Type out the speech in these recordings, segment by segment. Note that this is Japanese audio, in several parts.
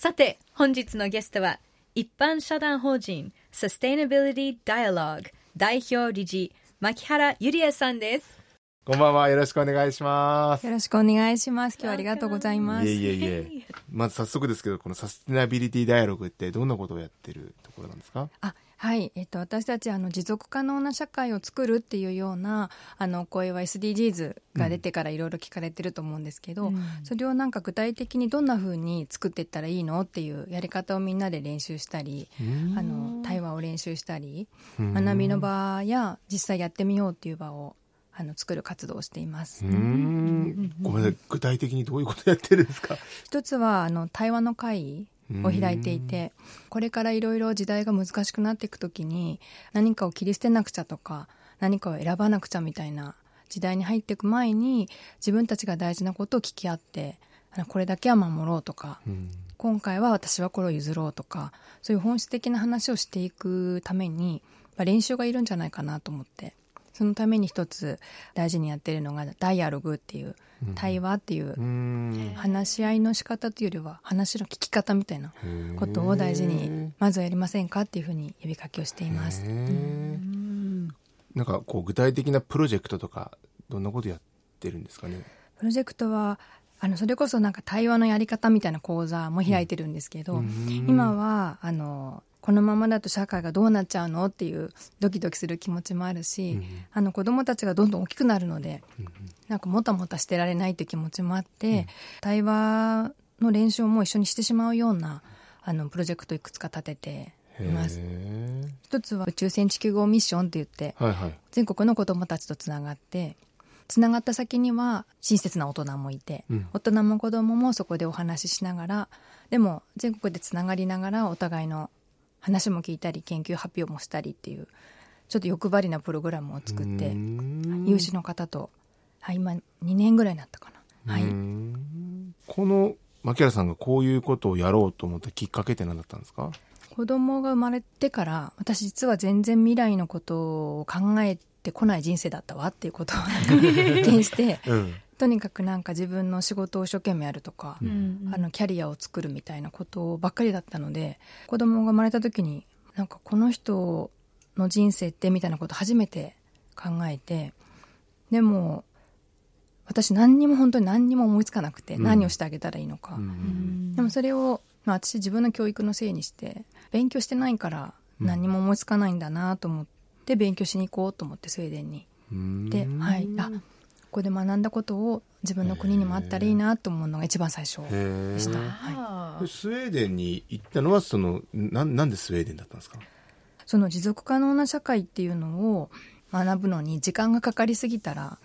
さて本日のゲストは一般社団法人 Sustainability Dialogue 代表理事牧原ゆりやさんですこんばんは。よろしくお願いします。よろしくお願いします。今日はありがとうございます。いえいえいえ。まず早速ですけど、このサステナビリティダイアログってどんなことをやってるところなんですか？あはい、えっと、私たちあの持続可能な社会を作るっていうようなあの声は SDGs が出てからいろいろ聞かれてると思うんですけど、うん、それをなんか具体的にどんなふうに作っていったらいいのっていうやり方をみんなで練習したりあの対話を練習したり学びの場や実際やってみようっていう場をあの作る活動をしています。ごめんなさい、具体的にどういうことやってるんですか？一つはあの対話の会を開いていて、これからいろいろ時代が難しくなっていくときに何かを切り捨てなくちゃとか何かを選ばなくちゃみたいな時代に入っていく前に自分たちが大事なことを聞き合ってこれだけは守ろうとか、今回は私はこれを譲ろうとかそういう本質的な話をしていくために練習がいるんじゃないかなと思って。そのために一つ大事にやってるのがダイアログっていう対話っていう話し合いの仕方というよりは話の聞き方みたいなことを大事にまずはやりませんかっていうふうに呼びかけをしています。なんかこう具体的なプロジェクトとかどんなことやってるんですかね？プロジェクトはあのそれこそなんか対話のやり方みたいな講座も開いてるんですけど、今はあのこのままだと社会がどうなっちゃうのっていうドキドキする気持ちもあるし、うん、あの子供たちがどんどん大きくなるので、うん、なんかもたもたしてられないという気持ちもあって、うん、対話の練習をもう一緒にしてしまうようなあのプロジェクトいくつか立てています。一つは宇宙船地球号ミッションって言って、はいはい、全国の子供たちとつながってつながった先には親切な大人もいて、大人も子供もそこでお話ししながらでも全国でつながりながらお互いの話も聞いたり研究発表もしたりっていうちょっと欲張りなプログラムを作って有志の方と、はい、今2年ぐらいになったかな。はい、この牧原さんがこういうことをやろうと思ったきっかけって何だったんですか？子供が生まれてから私実は全然未来のことを考えてこない人生だったわっていうことを 発見して、うん、とにかくなんか自分の仕事を一生懸命やるとか、うん、あのキャリアを作るみたいなことばっかりだったので子供が生まれた時になんかこの人の人生ってみたいなこと初めて考えてでも私何にも本当に何にも思いつかなくて、うん、何をしてあげたらいいのか、うん、でもそれを、まあ、私自分の教育のせいにして勉強してないから何にも思いつかないんだなと思って勉強しに行こうと思ってスウェーデンに。で、はい、あここで学んだことを自分の国にもあったらいいなと思うのが一番最初でした、はい、スウェーデンに行ったのはそのななんでスウェーデンだったんですか？その持続可能な社会っていうのを学ぶのに時間がかかりすぎたら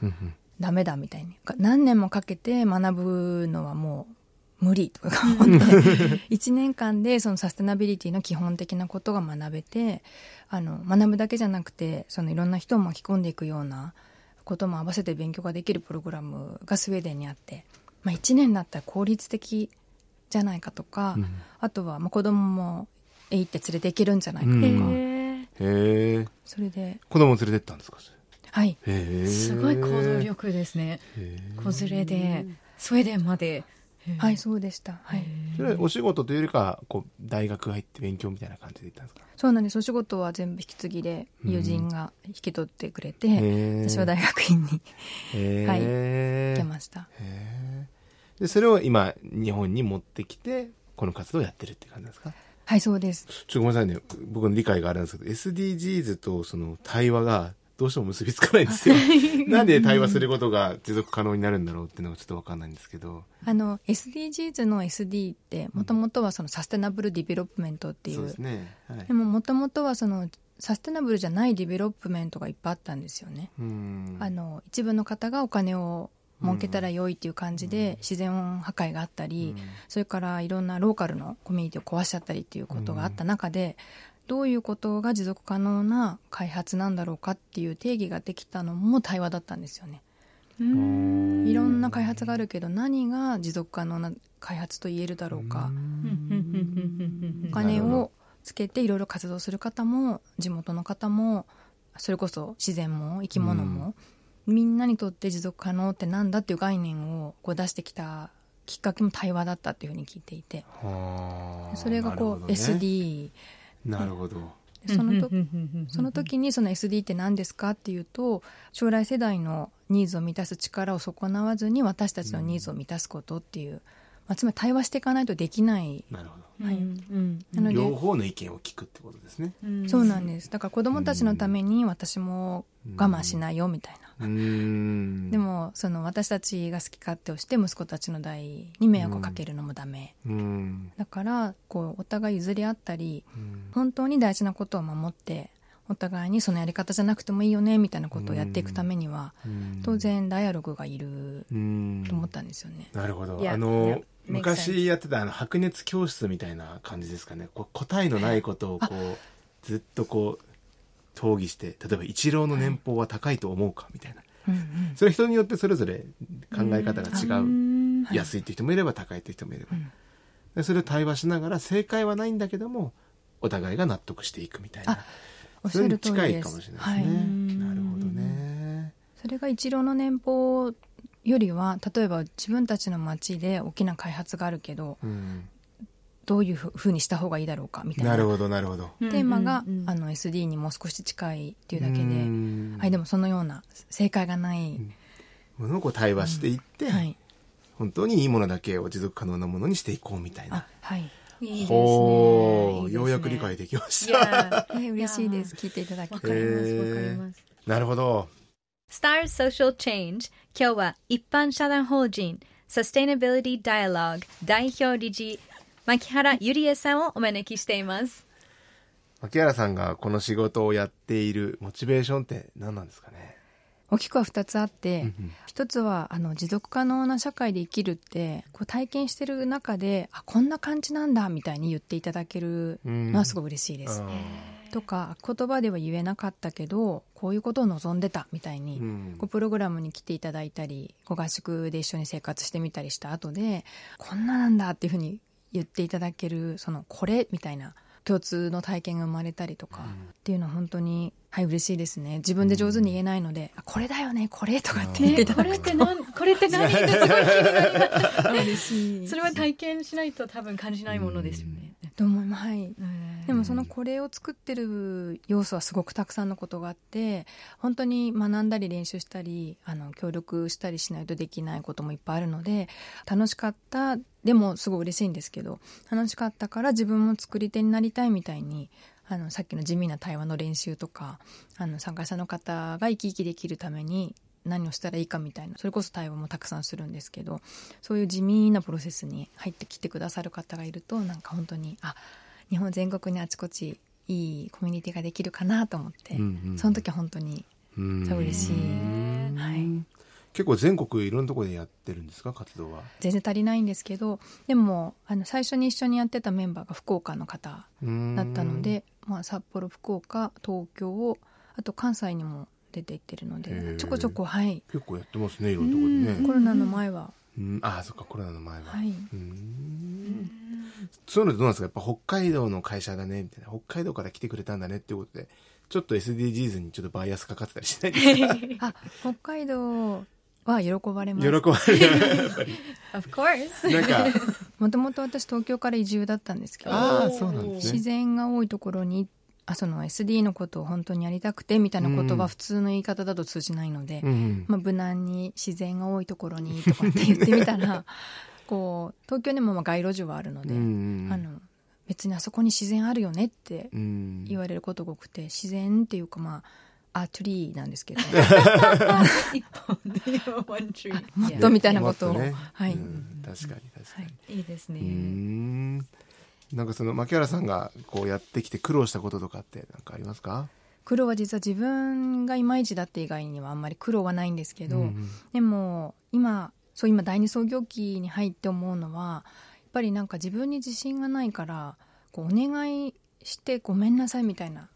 ダメだみたいに。何年もかけて学ぶのはもう無理とか思って 1年間でそのサステナビリティの基本的なことが学べてあの学ぶだけじゃなくてそのいろんな人を巻き込んでいくようなことも合わせて勉強ができるプログラムがスウェーデンにあって、まあ、1年だったら効率的じゃないかとか、うん、あとはまあ子供もえいって連れていけるんじゃないかとか、へえそれで子供連れてったんですかはいすごい行動力ですね。子連れでスウェーデンまではいそうでした。はい。それはお仕事というよりかこう大学入って勉強みたいな感じで行ったんですか？そうなんです。お仕事は全部引き継ぎで友人が引き取ってくれて、うん、私は大学院にはい行けました。でそれを今日本に持ってきてこの活動をやってるって感じですか？はいそうです。ちょごめんなさいね。僕の理解があれなんですけど SDGs とその対話がどうしても結びつかないんですよ。なんで対話することが持続可能になるんだろうっていうのがちょっと分かんないんですけど。あの SDGs の SD ってもともとはその sustainable development っていう、そうですね、はい、でももともとはそのサステナブルじゃない development がいっぱいあったんですよね。あの一部の方がお金を儲けたら良いっていう感じで自然破壊があったり、それからいろんなローカルのコミュニティを壊しちゃったりっていうことがあった中で、どういうことが持続可能な開発なんだろうかっていう定義ができたのも対話だったんですよね。いろんな開発があるけど何が持続可能な開発と言えるだろうか。お金をつけていろいろ活動する方も地元の方もそれこそ自然も生き物も、みんなにとって持続可能ってなんだっていう概念をこう出してきたきっかけも対話だったっていうふうに聞いていて。それがこう、ね、SD なるほど。そのとその時にその SD って何ですかっていうと将来世代のニーズを満たす力を損なわずに私たちのニーズを満たすことっていう、まあ、つまり対話していかないとできない。なるほど。はい、なので両方の意見を聞くってことですね、そうなんです。だから子供たちのために私も我慢しないよみたいな、でもその私たちが好き勝手をして息子たちの代に迷惑をかけるのもダメ、だからこうお互い譲り合ったり、本当に大事なことを守ってお互いにそのやり方じゃなくてもいいよねみたいなことをやっていくためには、当然ダイアログがいると思ったんですよね。なるほど。あの、昔やってたあの白熱教室みたいな感じですかね。こう答えのないことをこうずっとこう討議して例えば一郎の年俸は高いと思うかみたいな、それ人によってそれぞれ考え方が違う、安いっていう人もいれば高いっていう人もいれば、でそれを対話しながら正解はないんだけどもお互いが納得していくみたいな。それに近いかもしれないですね、なるほどね。それが一郎の年俸よりは例えば自分たちの町で大きな開発があるけど、うん、どういうふうにした方がいいだろうかみたいななるほどなるほどテーマが、うんうん、あの SD にもう少し近いっていうだけで、はい、でもそのような正解がない、ものをこう対話していって、はい、本当にいいものだけを持続可能なものにしていこうみたいな。はいいいですね。ようやく理解できました。え嬉しいです。聞いていただきわかります。わかります。なるほど。Star Social Change 今日は一般社団法人 Sustainability Dialogue 代表理事牧原ゆりえさんをお招きしています。牧原さんがこの仕事をやっているモチベーションって何なんですかね？大きくは2つあって一つはあの持続可能な社会で生きるってこう体験してる中であこんな感じなんだみたいに言っていただけるのはすごい嬉しいです。とか言葉では言えなかったけどこういうことを望んでたみたいに、こうプログラムに来ていただいたりご合宿で一緒に生活してみたりした後でこんななんだっていうふうに言っていただけるそのこれみたいな共通の体験が生まれたりとか、っていうのは本当にはい嬉しいですね。自分で上手に言えないので、うん、これだよねこれとかって言っていただくと、ね、これって何これって何ってすごい気になる嬉しい。それは体験しないと多分感じないものですよね、と思います。はい、でもそのこれを作ってる要素はすごくたくさんのことがあって本当に学んだり練習したりあの協力したりしないとできないこともいっぱいあるので楽しかったでもすごい嬉しいんですけど楽しかったから自分も作り手になりたいみたいにあのさっきの地味な対話の練習とかあの参加者の方が生き生きできるために何をしたらいいかみたいなそれこそ対話もたくさんするんですけどそういう地味なプロセスに入ってきてくださる方がいるとなんか本当にあ日本全国にあちこちいいコミュニティができるかなと思って、うんうん、その時は本当にそう嬉しい、はい、結構全国いろんなところでやってるんですか？活動は。全然足りないんですけどでもあの最初に一緒にやってたメンバーが福岡の方だったので、まあ、札幌福岡東京あと関西にも出ていってるのでちょこちょこはい。結構やってますねいろんなところでね。コロナの前は。うん。ああそっかコロナの前は。はい。うんそういうのどうなんですか？やっぱ北海道の会社だねみたいな北海道から来てくれたんだねっていうことでちょっと SDGs にちょっとバイアスかかってたりしないですか？あ北海道は喜ばれます。喜ばれる。やっぱり。of course. なんか、もともと私東京から移住だったんですけど、ああ、そうなんですね。自然が多いところにあその SD のことを本当にやりたくてみたいなことは普通の言い方だと通じないので、うん、まあ、無難に自然が多いところにとかって言ってみたらこう東京にもまあ街路樹はあるので、うん、あの別にあそこに自然あるよねって言われることが多くて自然っていうかまあアートリーなんですけど。一本でワントリー。もっとみたいなことを、ね、はい、確かに確かに、はい、いいですね。なんかその牧原さんがこうやってきて苦労したこととかって何かありますか？苦労は実は自分がいまいちだって以外にはあんまり苦労はないんですけど、うんうん。でも今そう今第二創業期に入って思うのはやっぱりなんか自分に自信がないからこうお願いしてごめんなさいみたいな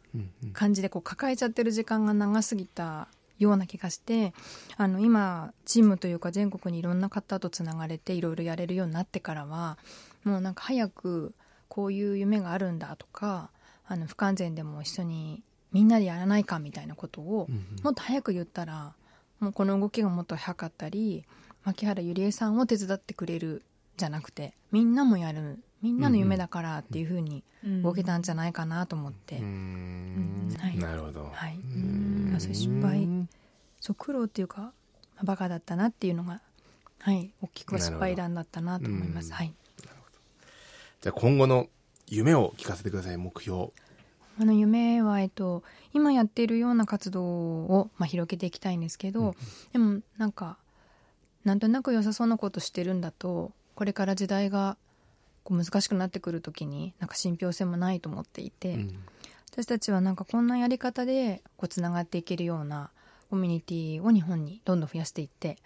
感じでこう抱えちゃってる時間が長すぎたような気がしてあの今チームというか全国にいろんな方とつながれていろいろやれるようになってからはもうなんか早くこういう夢があるんだとかあの不完全でも一緒にみんなでやらないかみたいなことをもっと早く言ったらもうこの動きがもっと早かったり牧原ゆりえさんを手伝ってくれるじゃなくてみんなもやるみんなの夢だからっていうふうに動けたんじゃないかなと思って、うーん。はい。なるほど。はい、うん。そ失敗。そう苦労っていうかまあバカだったなっていうのがはい。大きく失敗談だったなと思います。なはい。じゃあ今後の夢を聞かせてください、目標。あの夢は、えっと、今やっているような活動を、まあ、広げていきたいんですけど、でもなんかなんとなく良さそうなことしてるんだとこれから時代がこう難しくなってくる時になんか信憑性もないと思っていて、うん。私たちはなんかこんなやり方でこうつながっていけるようなコミュニティを日本にどんどん増やしていって、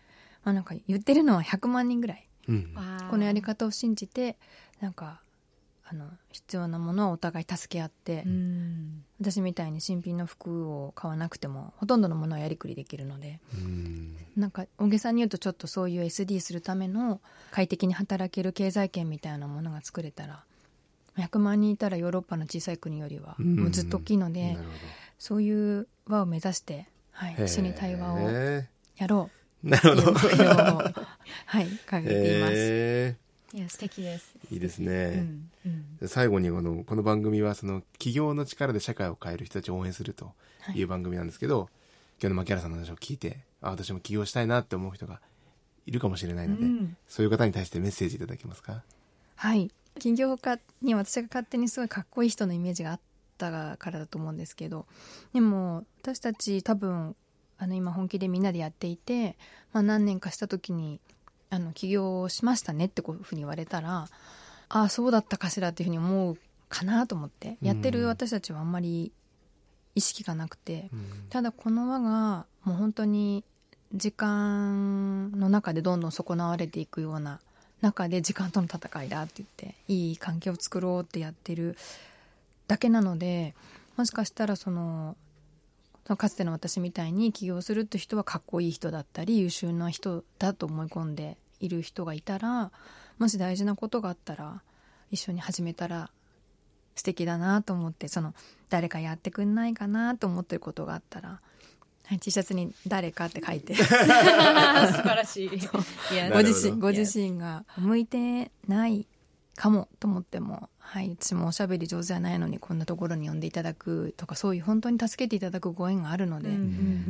まあ、なんか言ってるのは100万人ぐらいうん。このやり方を信じてなんかあの必要なものはお互い助け合って、うん私みたいに新品の服を買わなくてもほとんどのものはやりくりできるのでうん。なんか大げさに言うとちょっとそういう SD するための快適に働ける経済圏みたいなものが作れたら100万人いたらヨーロッパの小さい国よりはうん。もうずっと大きいので、そういう輪を目指して、はい、一緒に対話をへやろう。っていうるほど。はい、掲げています。へいや素敵です、ーいいですうね。んうん最後にこのこの番組はその企業の力で社会を変える人たちを応援するとはい。いう番組なんですけど、今日の牧原さんの話を聞いてあ私も起業したいなって思う人がいるかもしれないので、うん。そういう方に対してメッセージいただけますか？はい。起業家に私が勝手にすごいかっこいい人のイメージがあったからだと思うんですけどでも私たち多分あの今本気でみんなでやっていて、まあ、何年かした時にあの起業しましたねってこういうふうに言われたらああそうだったかしらっていうふうに思うかなと思って。やってる私たちはあんまり意識がなくて、ただこの輪がもう本当に時間の中でどんどん損なわれていくような中で時間との戦いだって言っていい関係を作ろうってやってるだけなのでもしかしたらそのかつての私みたいに起業するって人はかっこいい人だったり優秀な人だと思い込んでいる人がいたらもし大事なことがあったら一緒に始めたら素敵だなと思ってその誰かやってくんないかなと思ってることがあったら、はい、T シャツに「誰か」って書いて。素晴らしい。いや。ご自身ご自身が向いてないかもと思っても、はい、私もおしゃべり上手じゃないのにこんなところに呼んでいただくとかそういう本当に助けていただくご縁があるので、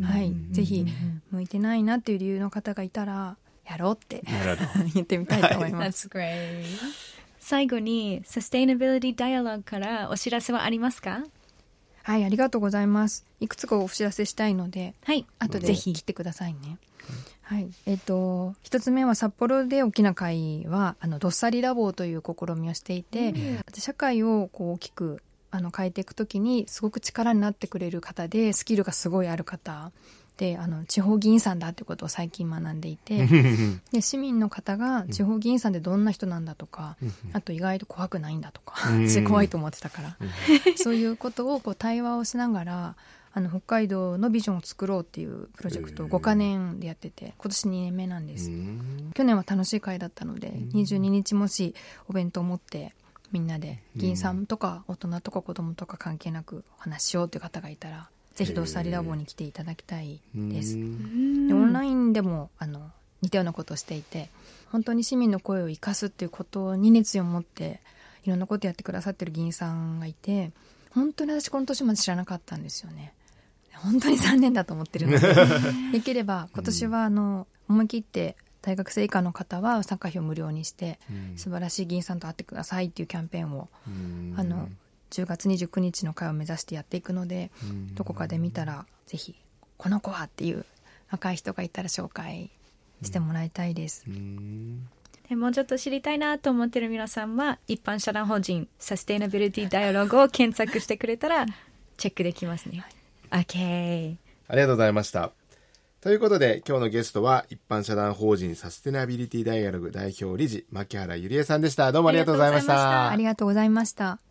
はい、ぜひ向いてないなっていう理由の方がいたらやろうって 言ってみたいと思います。That's great. 最後に Sustainability Dialogue からお知らせはありますか？はい、ありがとうございます。いくつかお知らせしたいので、はい。後でぜひ来てくださいね。はい、えっ、と一つ目は札幌で大きな会はあのどっさりラボという試みをしていて、社会をこう大きくあの変えていくときにすごく力になってくれる方でスキルがすごいある方であの地方議員さんだってことを最近学んでいて で市民の方が地方議員さんでどんな人なんだとか、あと意外と怖くないんだとか、怖いと思ってたから、そういうことをこう対話をしながらあの北海道のビジョンを作ろうっていうプロジェクトを5か年でやってて今年2年目なんです、うん。去年は楽しい会だったので、22日もしお弁当を持ってみんなで議員さんとか大人とか子供とか関係なくお話ししようという方がいたらぜひドッサリラボに来ていただきたいです、うん。でオンラインでもあの似たようなことをしていて本当に市民の声を生かすっていうことに熱意を持っていろんなことやってくださってる議員さんがいて本当に私この年まで知らなかったんですよね。本当に残念だと思ってるので できれば今年はあの思い切って大学生以下の方は参加費を無料にしてうん。素晴らしい議員さんと会ってくださいっていうキャンペーンをうん。あの10月29日の会を目指してやっていくのでうんどこかで見たらぜひこの子はっていう若い人がいたら紹介してもらいたいです。うんでもうちょっと知りたいなと思ってる皆さんは一般社団法人 Sustainability Dialogue を検索してくれたらチェックできますね。OK。ありがとうございました。ということで、今日のゲストは、一般社団法人サステナビリティダイアログ代表理事、牧原ゆりえさんでした。どうもありがとうございましたあ。りがとうございました。